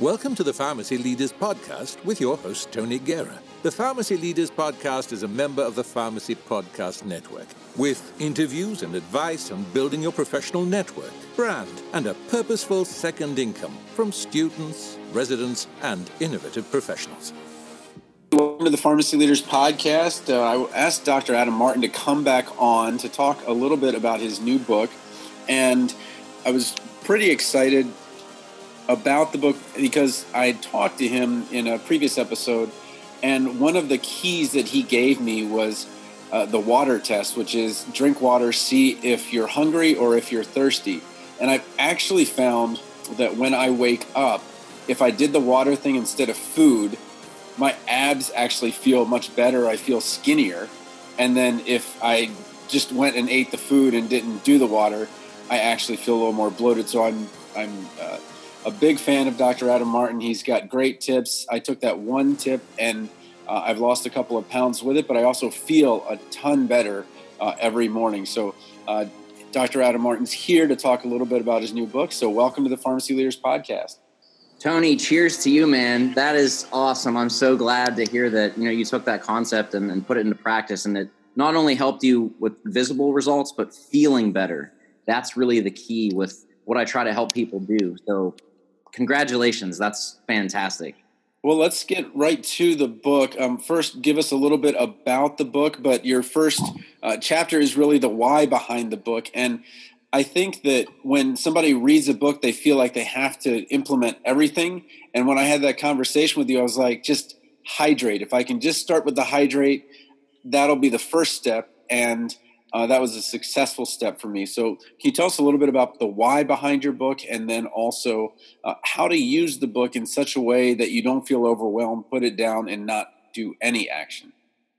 Welcome to the Pharmacy Leaders Podcast with your host, Tony Guerra. The Pharmacy Leaders Podcast is a member of the Pharmacy Podcast Network with interviews and advice on building your professional network, brand, and a purposeful second income from students, residents, and innovative professionals. Welcome to the Pharmacy Leaders Podcast. Uh, I asked Dr. Adam Martin to come back on to talk a little bit about his new book, and I was pretty excited about the book because I talked to him in a previous episode, and one of the keys that he gave me was uh, the water test, which is drink water, see if you're hungry or if you're thirsty. And I've actually found that when I wake up, if I did the water thing instead of food, my abs actually feel much better. I feel skinnier. And then if I just went and ate the food and didn't do the water, I actually feel a little more bloated. So I'm I'm uh, a big fan of Dr. Adam Martin. He's got great tips. I took that one tip and uh, I've lost a couple of pounds with it, but I also feel a ton better uh, every morning. So, uh, Dr. Adam Martin's here to talk a little bit about his new book. So, welcome to the Pharmacy Leaders Podcast. Tony, cheers to you, man. That is awesome. I'm so glad to hear that you know you took that concept and, and put it into practice, and it not only helped you with visible results, but feeling better. That's really the key with what I try to help people do. So congratulations. That's fantastic. Well, let's get right to the book. Um, first, give us a little bit about the book, but your first uh, chapter is really the why behind the book. And I think that when somebody reads a book, they feel like they have to implement everything. And when I had that conversation with you, I was like, just hydrate. If I can just start with the hydrate, that'll be the first step. And uh, that was a successful step for me. So, can you tell us a little bit about the why behind your book and then also uh, how to use the book in such a way that you don't feel overwhelmed, put it down, and not do any action?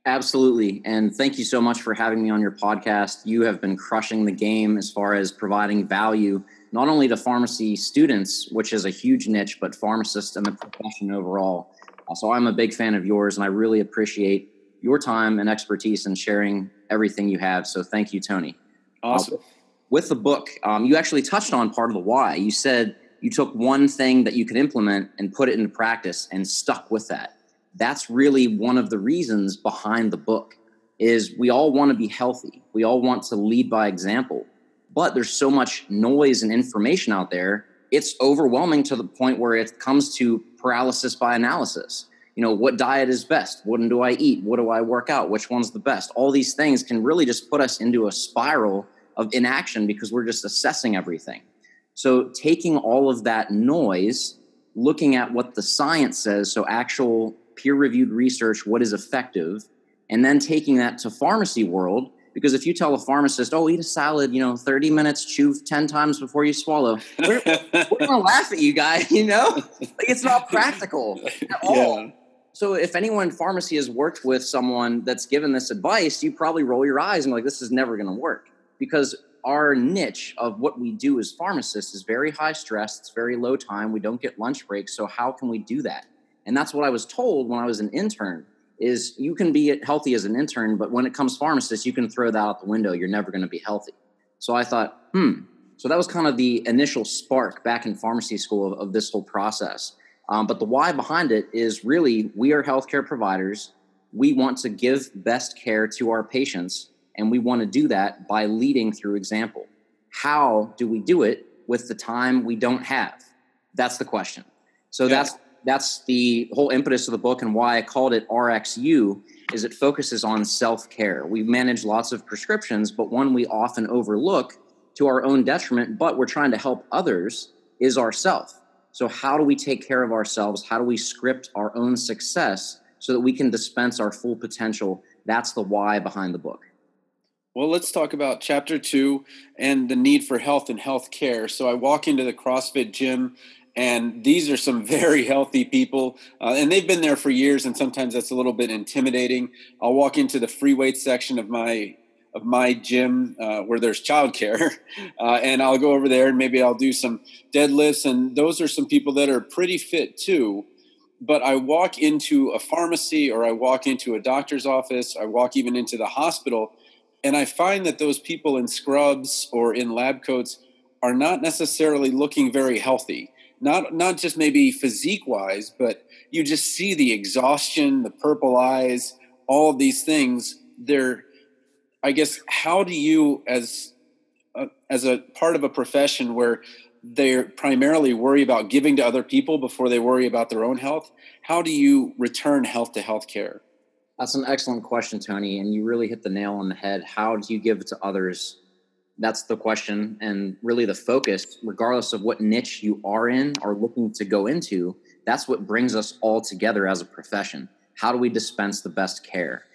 Absolutely. And thank you so much for having me on your podcast. You have been crushing the game as far as providing value, not only to pharmacy students, which is a huge niche, but pharmacists and the profession overall. Uh, so, I'm a big fan of yours, and I really appreciate your time and expertise in sharing everything you have. So thank you, Tony. Awesome. Uh, with the book, um, you actually touched on part of the why. You said you took one thing that you could implement and put it into practice and stuck with that. That's really one of the reasons behind the book is we all want to be healthy. We all want to lead by example. But there's so much noise and information out there, it's overwhelming to the point where it comes to paralysis by analysis you know what diet is best what do i eat what do i work out which one's the best all these things can really just put us into a spiral of inaction because we're just assessing everything so taking all of that noise looking at what the science says so actual peer reviewed research what is effective and then taking that to pharmacy world because if you tell a pharmacist, "Oh, eat a salad," you know, thirty minutes, chew ten times before you swallow, we're, we're gonna laugh at you, guy. You know, like it's not practical at all. Yeah. So if anyone in pharmacy has worked with someone that's given this advice, you probably roll your eyes and like, this is never going to work because our niche of what we do as pharmacists is very high stress. It's very low time. We don't get lunch breaks. So how can we do that? And that's what I was told when I was an intern is you can be healthy as an intern, but when it comes pharmacist, you can throw that out the window. You're never going to be healthy. So I thought, hmm. So that was kind of the initial spark back in pharmacy school of, of this whole process. Um, but the why behind it is really we are healthcare providers. We want to give best care to our patients, and we want to do that by leading through example. How do we do it with the time we don't have? That's the question. So yeah. that's that's the whole impetus of the book and why I called it RxU is it focuses on self-care. We manage lots of prescriptions, but one we often overlook to our own detriment, but we're trying to help others is ourself. So, how do we take care of ourselves? How do we script our own success so that we can dispense our full potential? That's the why behind the book. Well, let's talk about chapter two and the need for health and health care. So, I walk into the CrossFit gym, and these are some very healthy people, uh, and they've been there for years, and sometimes that's a little bit intimidating. I'll walk into the free weight section of my of my gym uh, where there's childcare, uh, and I'll go over there and maybe I'll do some deadlifts. And those are some people that are pretty fit too. But I walk into a pharmacy or I walk into a doctor's office, I walk even into the hospital, and I find that those people in scrubs or in lab coats are not necessarily looking very healthy. not not just maybe physique wise, but you just see the exhaustion, the purple eyes, all of these things. They're, I guess, how do you as a, as a part of a profession where they primarily worry about giving to other people before they worry about their own health? How do you return health to healthcare? That's an excellent question, Tony, and you really hit the nail on the head. How do you give to others that's the question and really the focus regardless of what niche you are in or looking to go into that's what brings us all together as a profession how do we dispense the best care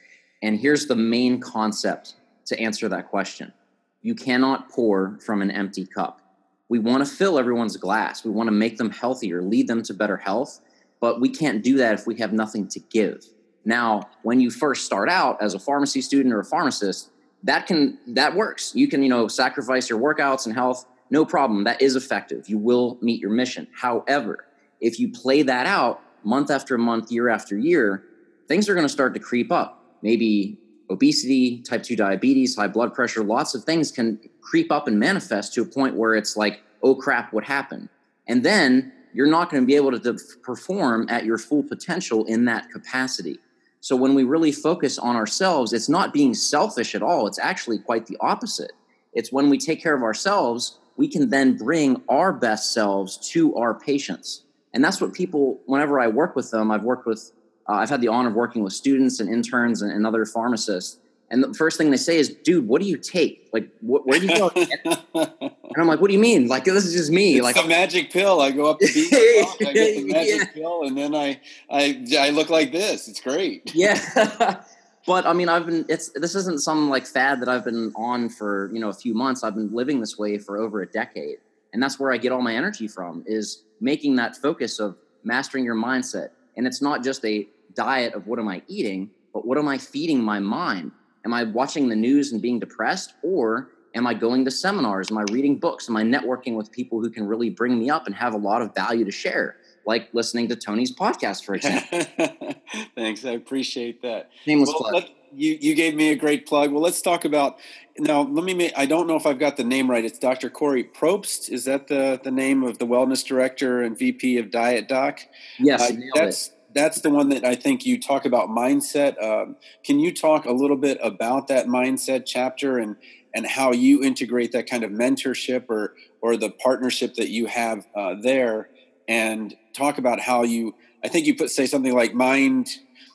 and here's the main concept to answer that question. You cannot pour from an empty cup. We want to fill everyone's glass. We want to make them healthier lead them to better health but we can't do that if we have nothing to give. Now when you first start out as a pharmacy student or a pharmacist that can that works. You can you know sacrifice your workouts and health. No problem. That is effective. You will meet your mission. However if you play that out month after month year after year things are going to start to creep up maybe obesity type 2 diabetes high blood pressure lots of things can creep up and manifest to a point where it's like oh crap what happened and then you're not going to be able to perform at your full potential in that capacity so when we really focus on ourselves, it's not being selfish at all. It's actually quite the opposite. It's when we take care of ourselves, we can then bring our best selves to our patients. And that's what people, whenever I work with them, I've worked with, uh, I've had the honor of working with students and interns and, and other pharmacists and the first thing they say is, dude, what do you take? Like, wh- where do you go? and I'm like, what do you mean? Like, this is just me. It's like a magic pill. I go up to beat I get the magic yeah. pill, and then I, I, I look like this. It's great. Yeah. but I mean, I've been, it's, this isn't some like fad that I've been on for, you know, a few months. I've been living this way for over a decade. And that's where I get all my energy from is making that focus of mastering your mindset. And it's not just a diet of what am I eating, but what am I feeding my mind? Am I watching the news and being depressed? Or am I going to seminars? Am I reading books? Am I networking with people who can really bring me up and have a lot of value to share? Like listening to Tony's podcast, for example. Thanks. I appreciate that. Nameless well, plug. You, you gave me a great plug. Well, let's talk about now. Let me. Make, I don't know if I've got the name right. It's Dr. Kori Propst. Is that the the name of the wellness director and VP of Diet Doc? Yes, uh, that's it that's the one that I think you talk about mindset. Um, can you talk a little bit about that mindset chapter and and how you integrate that kind of mentorship or or the partnership that you have uh, there, and talk about how you? I think you put say something like mind.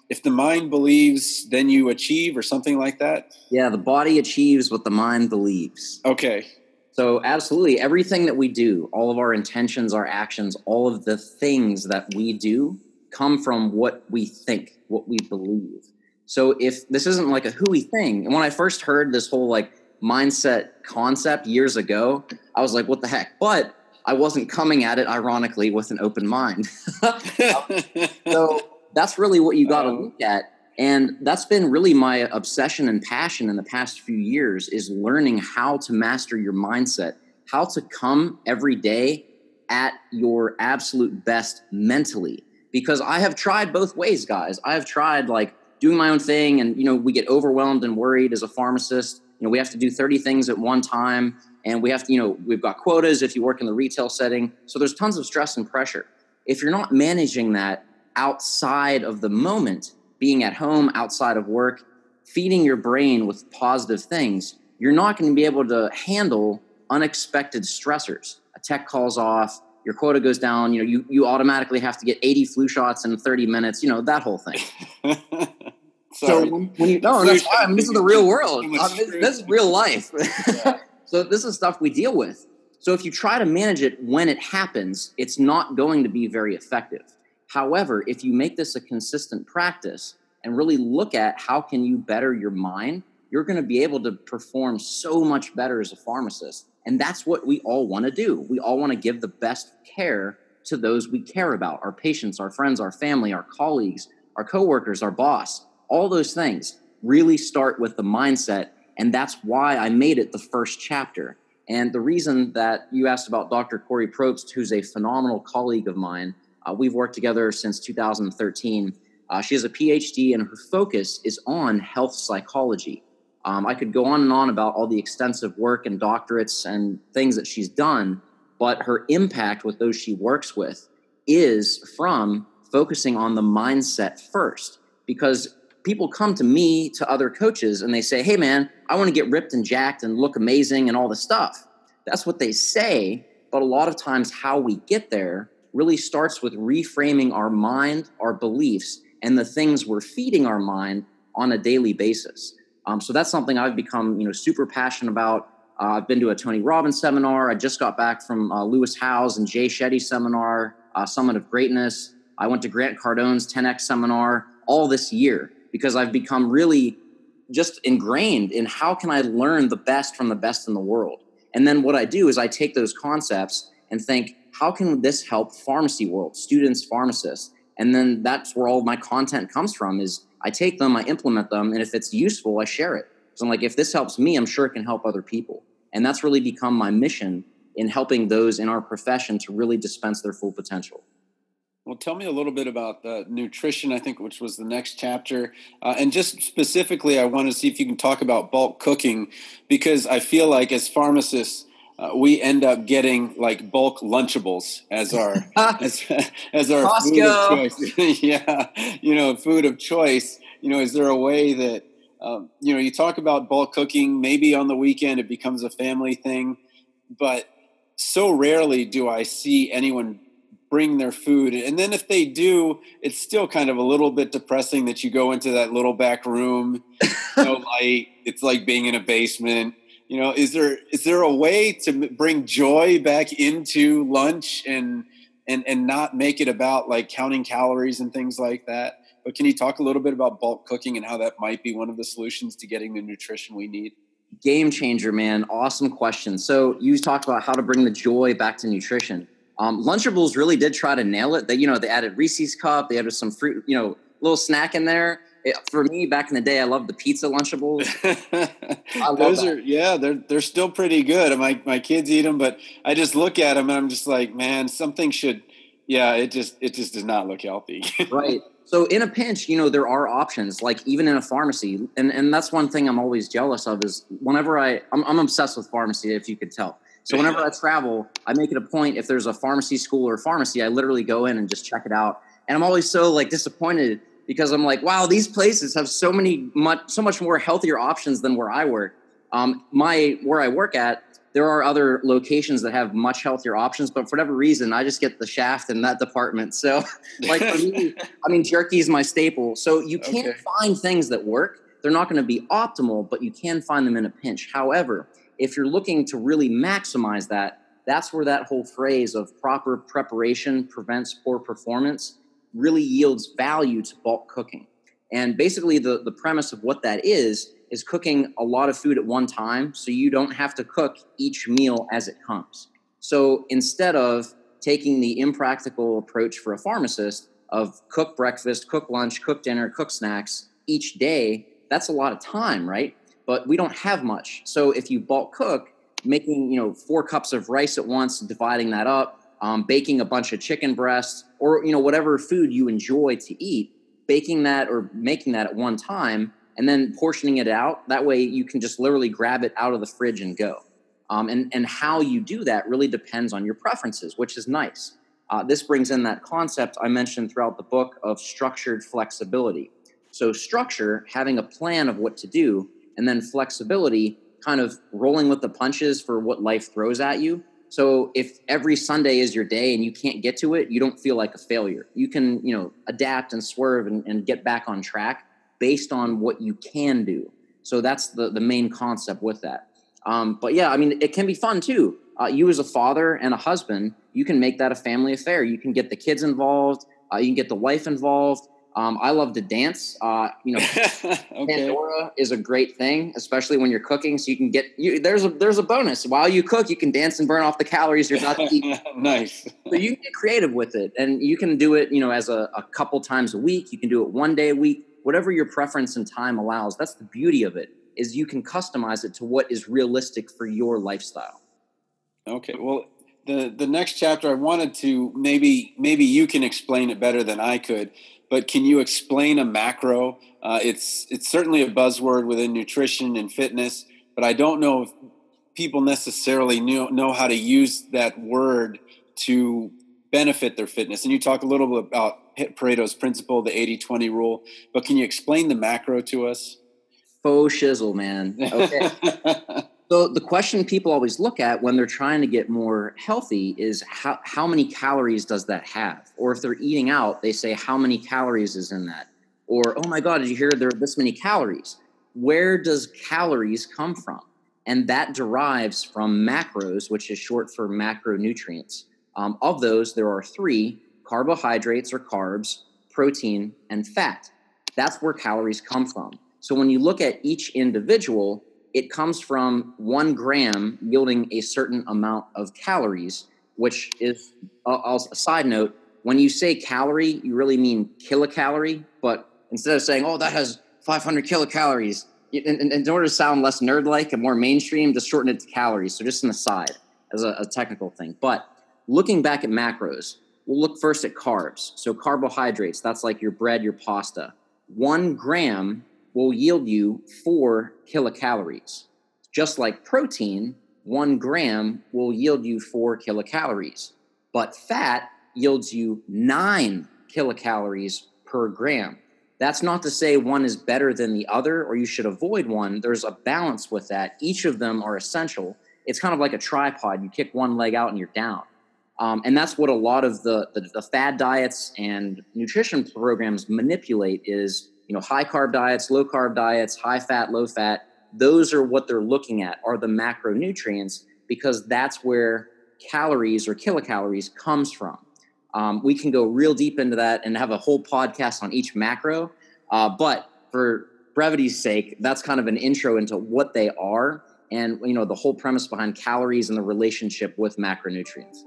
If the mind believes, then you achieve, or something like that. Yeah, the body achieves what the mind believes. Okay. So, absolutely, everything that we do, all of our intentions, our actions, all of the things that we do come from what we think, what we believe. So if this isn't like a hooey thing, and when I first heard this whole like mindset concept years ago, I was like, what the heck? But I wasn't coming at it ironically with an open mind. so that's really what you got to um, look at. And that's been really my obsession and passion in the past few years is learning how to master your mindset, how to come every day at your absolute best mentally because I have tried both ways, guys. I have tried like doing my own thing, and you know, we get overwhelmed and worried as a pharmacist. You know, we have to do 30 things at one time, and we have to, you know, we've got quotas if you work in the retail setting. So there's tons of stress and pressure. If you're not managing that outside of the moment, being at home, outside of work, feeding your brain with positive things, you're not going to be able to handle unexpected stressors. A tech calls off, your quota goes down you know you, you automatically have to get 80 flu shots in 30 minutes you know that whole thing. So when, when, you no that's fine. this is the real world. uh, this, this, is real life. So this is stuff we deal with. So if you try to manage it when it happens it's not going to be very effective however if you make this a consistent practice and really look at how can you better your mind you're going to be able to perform so much better as a pharmacist and that's what we all want to do. We all want to give the best care to those we care about our patients, our friends, our family, our colleagues, our coworkers, our boss. All those things really start with the mindset. And that's why I made it the first chapter. And the reason that you asked about Dr. Kori Propst, who's a phenomenal colleague of mine, uh, we've worked together since 2013. Uh, she has a PhD, and her focus is on health psychology. Um, I could go on and on about all the extensive work and doctorates and things that she's done, but her impact with those she works with is from focusing on the mindset first because people come to me to other coaches and they say hey man i want to get ripped and jacked and look amazing and all this stuff that's what they say but a lot of times how we get there really starts with reframing our mind our beliefs and the things we're feeding our mind on a daily basis um, so that's something i've become you know super passionate about uh, I've been to a Tony Robbins seminar. I just got back from uh, Lewis Howes and Jay Shetty seminar, uh, Summit of Greatness. I went to Grant Cardone's 10X seminar all this year because I've become really just ingrained in how can I learn the best from the best in the world. And then what I do is I take those concepts and think, how can this help pharmacy world, students, pharmacists? And then that's where all my content comes from is I take them, I implement them, and if it's useful, I share it. So I'm like, if this helps me, I'm sure it can help other people. And that's really become my mission in helping those in our profession to really dispense their full potential. Well, tell me a little bit about the nutrition, I think, which was the next chapter. Uh, and just specifically, I want to see if you can talk about bulk cooking, because I feel like as pharmacists, uh, we end up getting like bulk Lunchables as our as, as our Costco. food of choice. yeah, you know, food of choice. You know, is there a way that um, you know, you talk about bulk cooking. Maybe on the weekend it becomes a family thing, but so rarely do I see anyone bring their food. And then if they do, it's still kind of a little bit depressing that you go into that little back room, no light. It's like being in a basement. You know, is there is there a way to bring joy back into lunch and and and not make it about like counting calories and things like that? But can you talk a little bit about bulk cooking and how that might be one of the solutions to getting the nutrition we need? Game changer, man. Awesome question. So you talked about how to bring the joy back to nutrition. Um, Lunchables really did try to nail it. That you know they added Reese's cup, they added some fruit, you know, little snack in there. It, for me, back in the day, I loved the pizza Lunchables. Those that. are yeah, they're they're still pretty good. My my kids eat them, but I just look at them and I'm just like, man, something should. Yeah, it just it just does not look healthy. right. So in a pinch, you know, there are options, like even in a pharmacy. And, and that's one thing I'm always jealous of is whenever I, I'm, I'm obsessed with pharmacy, if you could tell. So whenever I travel, I make it a point, if there's a pharmacy school or pharmacy, I literally go in and just check it out. And I'm always so like disappointed because I'm like, wow, these places have so many, much, so much more healthier options than where I work. Um, my, where I work at, there are other locations that have much healthier options, but for whatever reason, I just get the shaft in that department. So, like for me, I mean, jerky is my staple. So you can okay. find things that work. They're not going to be optimal, but you can find them in a pinch. However, if you're looking to really maximize that, that's where that whole phrase of proper preparation prevents poor performance really yields value to bulk cooking. And basically, the, the premise of what that is is cooking a lot of food at one time so you don't have to cook each meal as it comes. So instead of taking the impractical approach for a pharmacist of cook breakfast, cook lunch, cook dinner, cook snacks each day, that's a lot of time, right? But we don't have much. So if you bulk cook, making you know four cups of rice at once, dividing that up, um, baking a bunch of chicken breasts, or you know whatever food you enjoy to eat, baking that or making that at one time and then portioning it out. That way you can just literally grab it out of the fridge and go. Um, and, and how you do that really depends on your preferences, which is nice. Uh, this brings in that concept I mentioned throughout the book of structured flexibility. So, structure, having a plan of what to do, and then flexibility, kind of rolling with the punches for what life throws at you. So, if every Sunday is your day and you can't get to it, you don't feel like a failure. You can, you know, adapt and swerve and, and get back on track based on what you can do. So that's the the main concept with that. Um, but yeah, I mean, it can be fun too. Uh, you as a father and a husband, you can make that a family affair. You can get the kids involved. Uh, you can get the wife involved. Um, I love to dance. Uh, you know, okay. Pandora is a great thing, especially when you're cooking. So you can get you. There's a there's a bonus while you cook. You can dance and burn off the calories you're not eating. nice. so you can get creative with it, and you can do it. You know, as a, a couple times a week. You can do it one day a week whatever your preference and time allows that's the beauty of it is you can customize it to what is realistic for your lifestyle okay well the the next chapter i wanted to maybe maybe you can explain it better than i could but can you explain a macro uh, it's it's certainly a buzzword within nutrition and fitness but i don't know if people necessarily know, know how to use that word to benefit their fitness. And you talk a little bit about Pareto's principle, the 80 20 rule, but can you explain the macro to us? Faux shizzle, man. Okay. so the question people always look at when they're trying to get more healthy is how, how many calories does that have? Or if they're eating out, they say, how many calories is in that? Or, oh my God, did you hear there are this many calories? Where does calories come from? And that derives from macros, which is short for macronutrients. Um, of those, there are three carbohydrates or carbs, protein, and fat. That's where calories come from. So when you look at each individual, it comes from one gram yielding a certain amount of calories, which is uh, a side note. When you say calorie, you really mean kilocalorie, but instead of saying, oh, that has 500 kilocalories, in, in, in order to sound less nerd like and more mainstream, just shorten it to calories. So just an aside as a, a technical thing. But looking back at macros, we'll look first at carbs. So carbohydrates, that's like your bread, your pasta. One gram will yield you four kilocalories. Just like protein, one gram will yield you four kilocalories. But fat yields you nine kilocalories per gram. That's not to say one is better than the other or you should avoid one. There's a balance with that. Each of them are essential. It's kind of like a tripod. You kick one leg out and you're down. Um, and that's what a lot of the, the, the fad diets and nutrition programs manipulate is you know high carb diets, low carb diets, high fat, low fat. Those are what they're looking at are the macronutrients because that's where calories or kilocalories comes from. Um, we can go real deep into that and have a whole podcast on each macro. Uh, but for brevity's sake, that's kind of an intro into what they are and you know the whole premise behind calories and the relationship with macronutrients.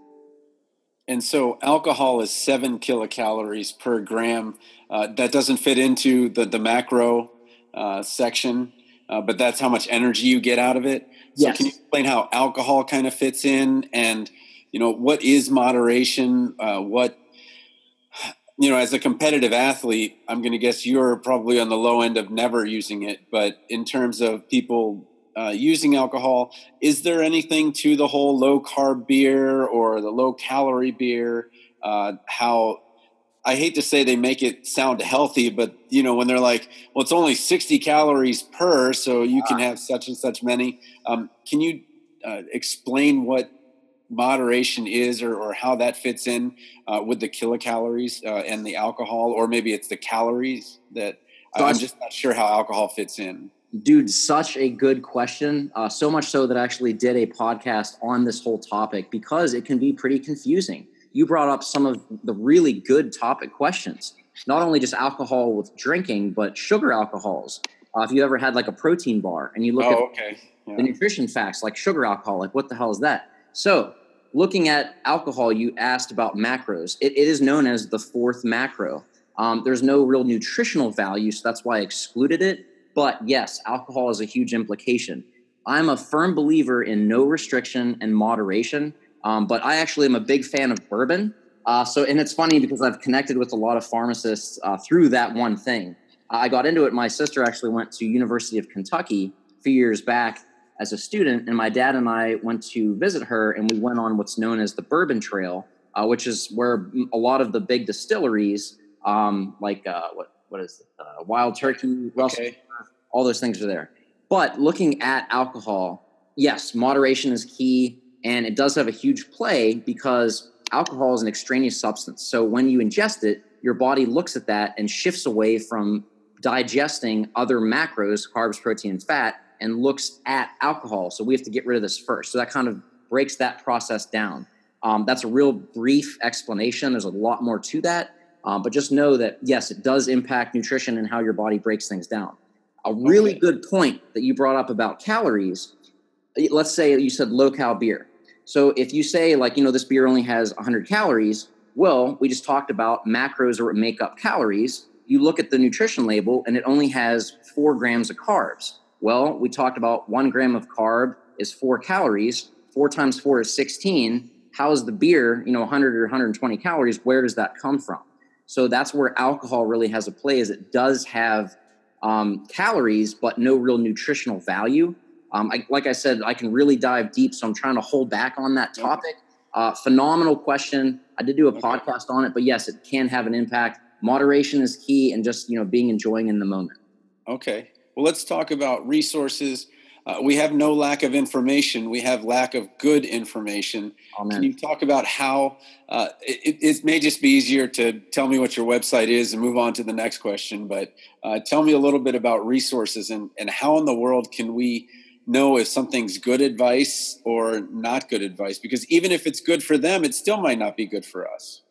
And so alcohol is seven kilocalories per gram. Uh, that doesn't fit into the, the macro uh, section, uh, but that's how much energy you get out of it. So yes. can you explain how alcohol kind of fits in and, you know, what is moderation? Uh, what, you know, as a competitive athlete, I'm going to guess you're probably on the low end of never using it. But in terms of people uh, using alcohol. Is there anything to the whole low carb beer or the low calorie beer? Uh, how I hate to say they make it sound healthy, but you know when they're like, well, it's only sixty calories per, so you can have such and such many. Um, can you uh, explain what moderation is or, or how that fits in uh, with the kilocalories uh, and the alcohol, or maybe it's the calories that I'm just not sure how alcohol fits in. Dude, such a good question. Uh, so much so that I actually did a podcast on this whole topic because it can be pretty confusing. You brought up some of the really good topic questions, not only just alcohol with drinking, but sugar alcohols. Uh, if you ever had like a protein bar and you look oh, at okay. yeah. the nutrition facts, like sugar alcohol, like what the hell is that? So, looking at alcohol, you asked about macros. it, it is known as the fourth macro. Um, there's no real nutritional value, so that's why I excluded it but yes, alcohol is a huge implication. I'm a firm believer in no restriction and moderation, um, but I actually am a big fan of bourbon. Uh, so, and it's funny because I've connected with a lot of pharmacists uh, through that one thing. I got into it. My sister actually went to University of Kentucky a few years back as a student, and my dad and I went to visit her, and we went on what's known as the Bourbon Trail, uh, which is where a lot of the big distilleries, um, like uh, what what is it? Uh, Wild Turkey, Russell, okay all those things are there. But looking at alcohol, yes, moderation is key, and it does have a huge play because alcohol is an extraneous substance. So when you ingest it, your body looks at that and shifts away from digesting other macros, carbs, protein, and fat, and looks at alcohol. So we have to get rid of this first. So that kind of breaks that process down. Um, that's a real brief explanation. There's a lot more to that. Um, but just know that, yes, it does impact nutrition and how your body breaks things down a really okay. good point that you brought up about calories. Let's say you said low cal beer. So if you say like, you know, this beer only has 100 calories, well, we just talked about macros or make up calories. You look at the nutrition label and it only has four grams of carbs. Well, we talked about one gram of carb is four calories. Four times four is 16. How is the beer, you know, 100 or 120 calories? Where does that come from? So that's where alcohol really has a play is it does have um, calories, but no real nutritional value. Um, I, like I said, I can really dive deep, so I'm trying to hold back on that topic. Uh, phenomenal question. I did do a podcast on it, but yes, it can have an impact. Moderation is key, and just you know being enjoying in the moment. Okay. Well, let's talk about resources. Uh, we have no lack of information. We have lack of good information. Amen. Can you talk about how uh, it, it, may just be easier to tell me what your website is and move on to the next question, but uh, tell me a little bit about resources and, and how in the world can we know if something's good advice or not good advice? Because even if it's good for them, it still might not be good for us.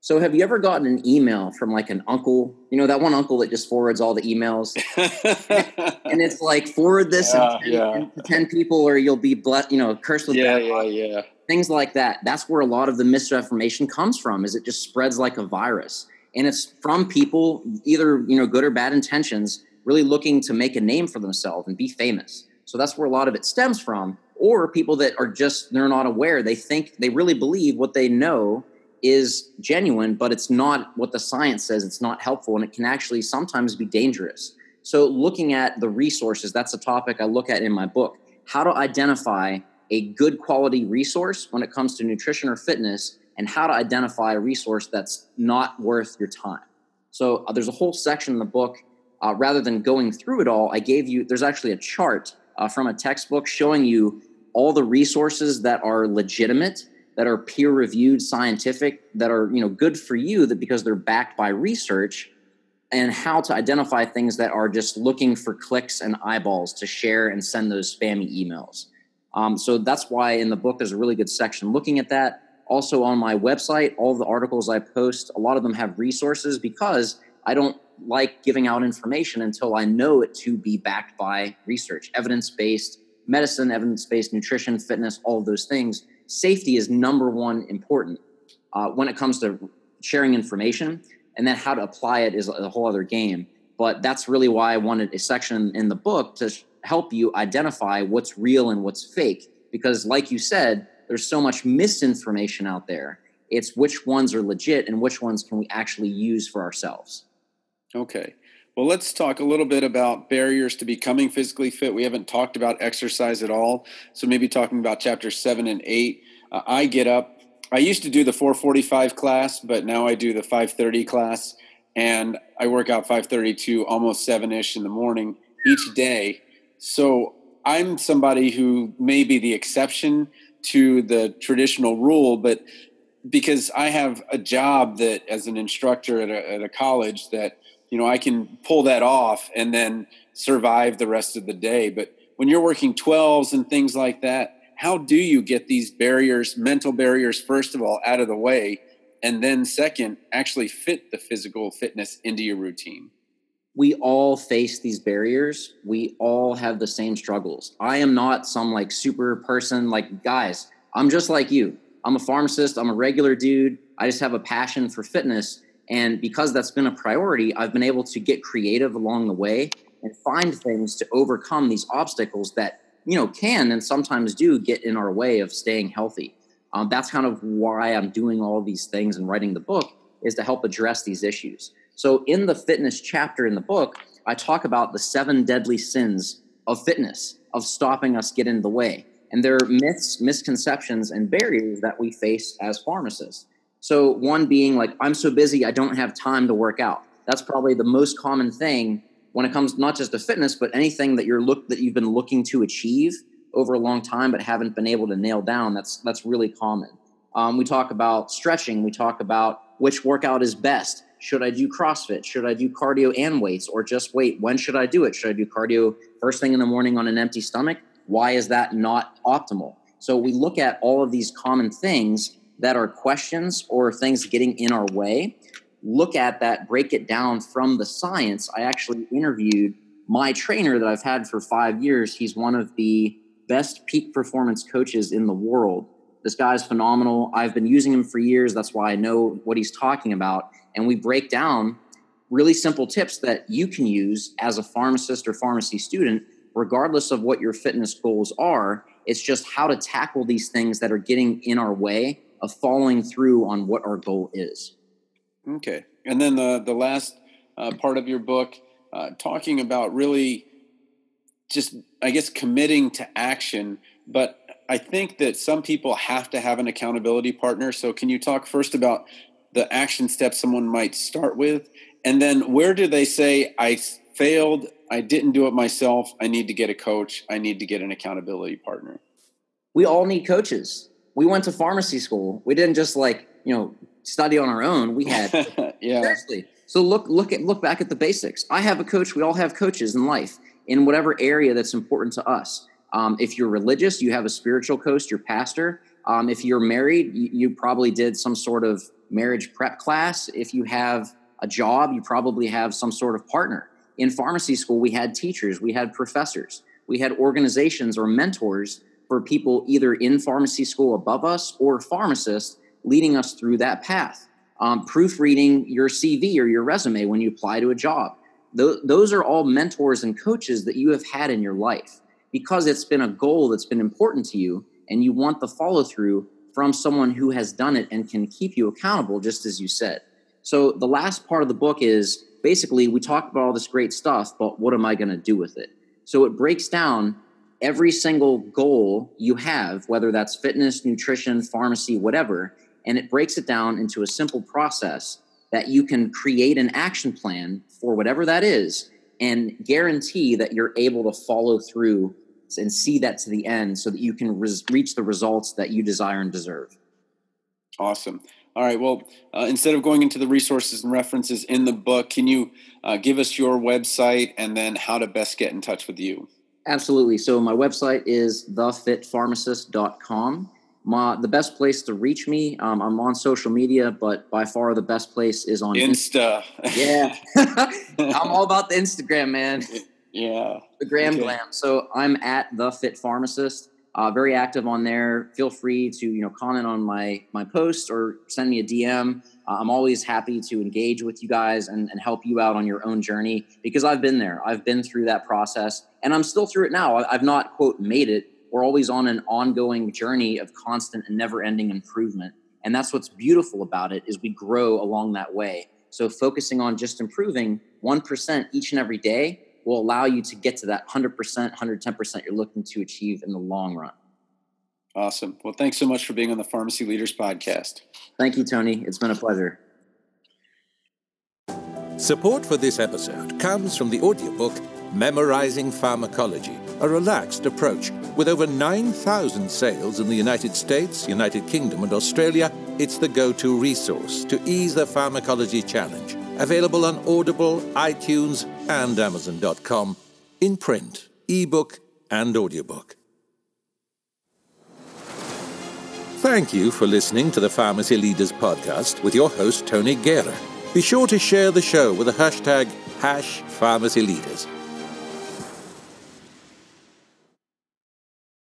So, have you ever gotten an email from like an uncle? You know, that one uncle that just forwards all the emails, and it's like forward this yeah, to, 10, yeah. to, 10, people, or you'll be blessed. You know, cursed with yeah, yeah, yeah. Things like that. That's where a lot of the misinformation comes from. Is it just spreads like a virus, and it's from people either you know good or bad intentions, really looking to make a name for themselves and be famous. So that's where a lot of it stems from, or people that are just they're not aware. They think they really believe what they know is genuine, but it's not what the science says. It's not helpful, and it can actually sometimes be dangerous. So, looking at the resources, that's a topic I look at in my book. How to identify a good quality resource when it comes to nutrition or fitness, and how to identify a resource that's not worth your time. So, uh, there's a whole section in the book. Uh, rather than going through it all, I gave you, there's actually a chart uh, from a textbook showing you all the resources that are legitimate that are peer reviewed scientific that are you know good for you that because they're backed by research and how to identify things that are just looking for clicks and eyeballs to share and send those spammy emails. Um, so that's why in the book there's a really good section looking at that. Also on my website all the articles i post a lot of them have resources because i don't like giving out information until i know it to be backed by research. Evidence-based medicine evidence-based nutrition fitness all of those things safety is number one important uh, when it comes to sharing information, and then how to apply it is a whole other game. But that's really why I wanted a section in the book to help you identify what's real and what's fake. Because, like you said, there's so much misinformation out there. It's which ones are legit and which ones can we actually use for ourselves. Okay. Well, let's talk a little bit about barriers to becoming physically fit. We haven't talked about exercise at all. So maybe talking about chapter seven and eight. Uh, I get up. I used to do the 445 class, but now I do the 530 class. And I work out 530 to almost seven ish in the morning each day. So I'm somebody who may be the exception to the traditional rule, but because I have a job that as an instructor at a, at a college that you know i can pull that off and then survive the rest of the day. But when you're working 12s and things like that how do you get these barriers mental barriers first of all out of the way and then second actually fit the physical fitness into your routine? We all face these barriers. We all have the same struggles. I am not some like super person like guys i'm just like you. I'm a pharmacist. I'm a regular dude. I just have a passion for fitness and because that's been a priority, I've been able to get creative along the way and find things to overcome these obstacles that, you know, can and sometimes do get in our way of staying healthy. Um, that's kind of why I'm doing all these things and writing the book is to help address these issues. So in the fitness chapter in the book, I talk about the seven deadly sins of fitness, of stopping us get in the way. And there are myths, misconceptions, and barriers that we face as pharmacists. So, one being like, I'm so busy, I don't have time to work out. That's probably the most common thing when it comes not just to fitness, but anything that you're look that you've been looking to achieve over a long time but haven't been able to nail down. That's that's really common. Um, we talk about stretching. We talk about which workout is best. Should I do CrossFit? Should I do cardio and weights, or just wait? When should I do it? Should I do cardio first thing in the morning on an empty stomach? Why is that not optimal? So we look at all of these common things that are questions or things getting in our way, look at that, break it down from the science. I actually interviewed my trainer that I've had for five years. He's one of the best peak performance coaches in the world. This guy's phenomenal. I've been using him for years. That's why I know what he's talking about. And we break down really simple tips that you can use as a pharmacist or pharmacy student, regardless of what your fitness goals are. It's just how to tackle these things that are getting in our way of following through on what our goal is. Okay. And then the, the last uh, part of your book, uh, talking about really just, I guess, committing to action. But I think that some people have to have an accountability partner. So, can you talk first about the action steps someone might start with? And then where do they say, I failed, I didn't do it myself, I need to get a coach, I need to get an accountability partner? We all need coaches. We went to pharmacy school. We didn't just like, you know, study on our own. We had yeah. Seriously. So look look at look back at the basics. I have a coach. We all have coaches in life in whatever area that's important to us. Um, if you're religious, you have a spiritual coach, your pastor. Um, if you're married, you, you, probably did some sort of marriage prep class. If you have a job, you probably have some sort of partner. In pharmacy school, we had teachers, we had professors, we had organizations or mentors for people either in pharmacy school above us or pharmacists leading us through that path. Um, proofreading your CV or your resume when you apply to a job. Th- those are all mentors and coaches that you have had in your life because it's been a goal that's been important to you and you want the follow through from someone who has done it and can keep you accountable, just as you said. So, the last part of the book is basically we talk about all this great stuff, but what am I going to do with it? So, it breaks down every single goal you have, whether that's fitness, nutrition, pharmacy, whatever, and it breaks it down into a simple process that you can create an action plan for whatever that is and guarantee that you're able to follow through and see that to the end so that you can res- reach the results that you desire and deserve. Awesome. All right. Well, uh, instead of going into the resources and references in the book, can you uh, give us your website and then how to best get in touch with you? Absolutely. So, my website is thefitpharmacist.com. My, the best place to reach me, um, I'm on social media, but by far the best place is on Insta. Insta. Yeah. I'm all about the Instagram, man. Yeah. The gram okay. glam. So I'm at the Fit Pharmacist. Uh, very active on there. Feel free to you know comment on my my post or send me a DM. Uh, I'm always happy to engage with you guys and, and help you out on your own journey because I've been there. I've been through that process and I'm still through it now. I've not quote made it. We're always on an ongoing journey of constant and never ending improvement. And that's what's beautiful about it is we grow along that way. So focusing on just improving 1% each and every day will allow you to get to that 100%, 110% you're looking to achieve in the long run. Awesome. Well, thanks so much for being on the Pharmacy Leaders Podcast. Thank you, Tony. It's been a pleasure. Support for this episode comes from the audiobook Memorizing Pharmacology, a relaxed approach. With over 9,000 sales in the United States, United Kingdom, and Australia, it's the go to resource to ease the pharmacology challenge. Available on Audible, iTunes, and Amazon.com in print, ebook, and audiobook. Thank you for listening to the Pharmacy Leaders Podcast with your host, Tony Guerra. Be sure to share the show with the hashtag hash pharmacy leaders.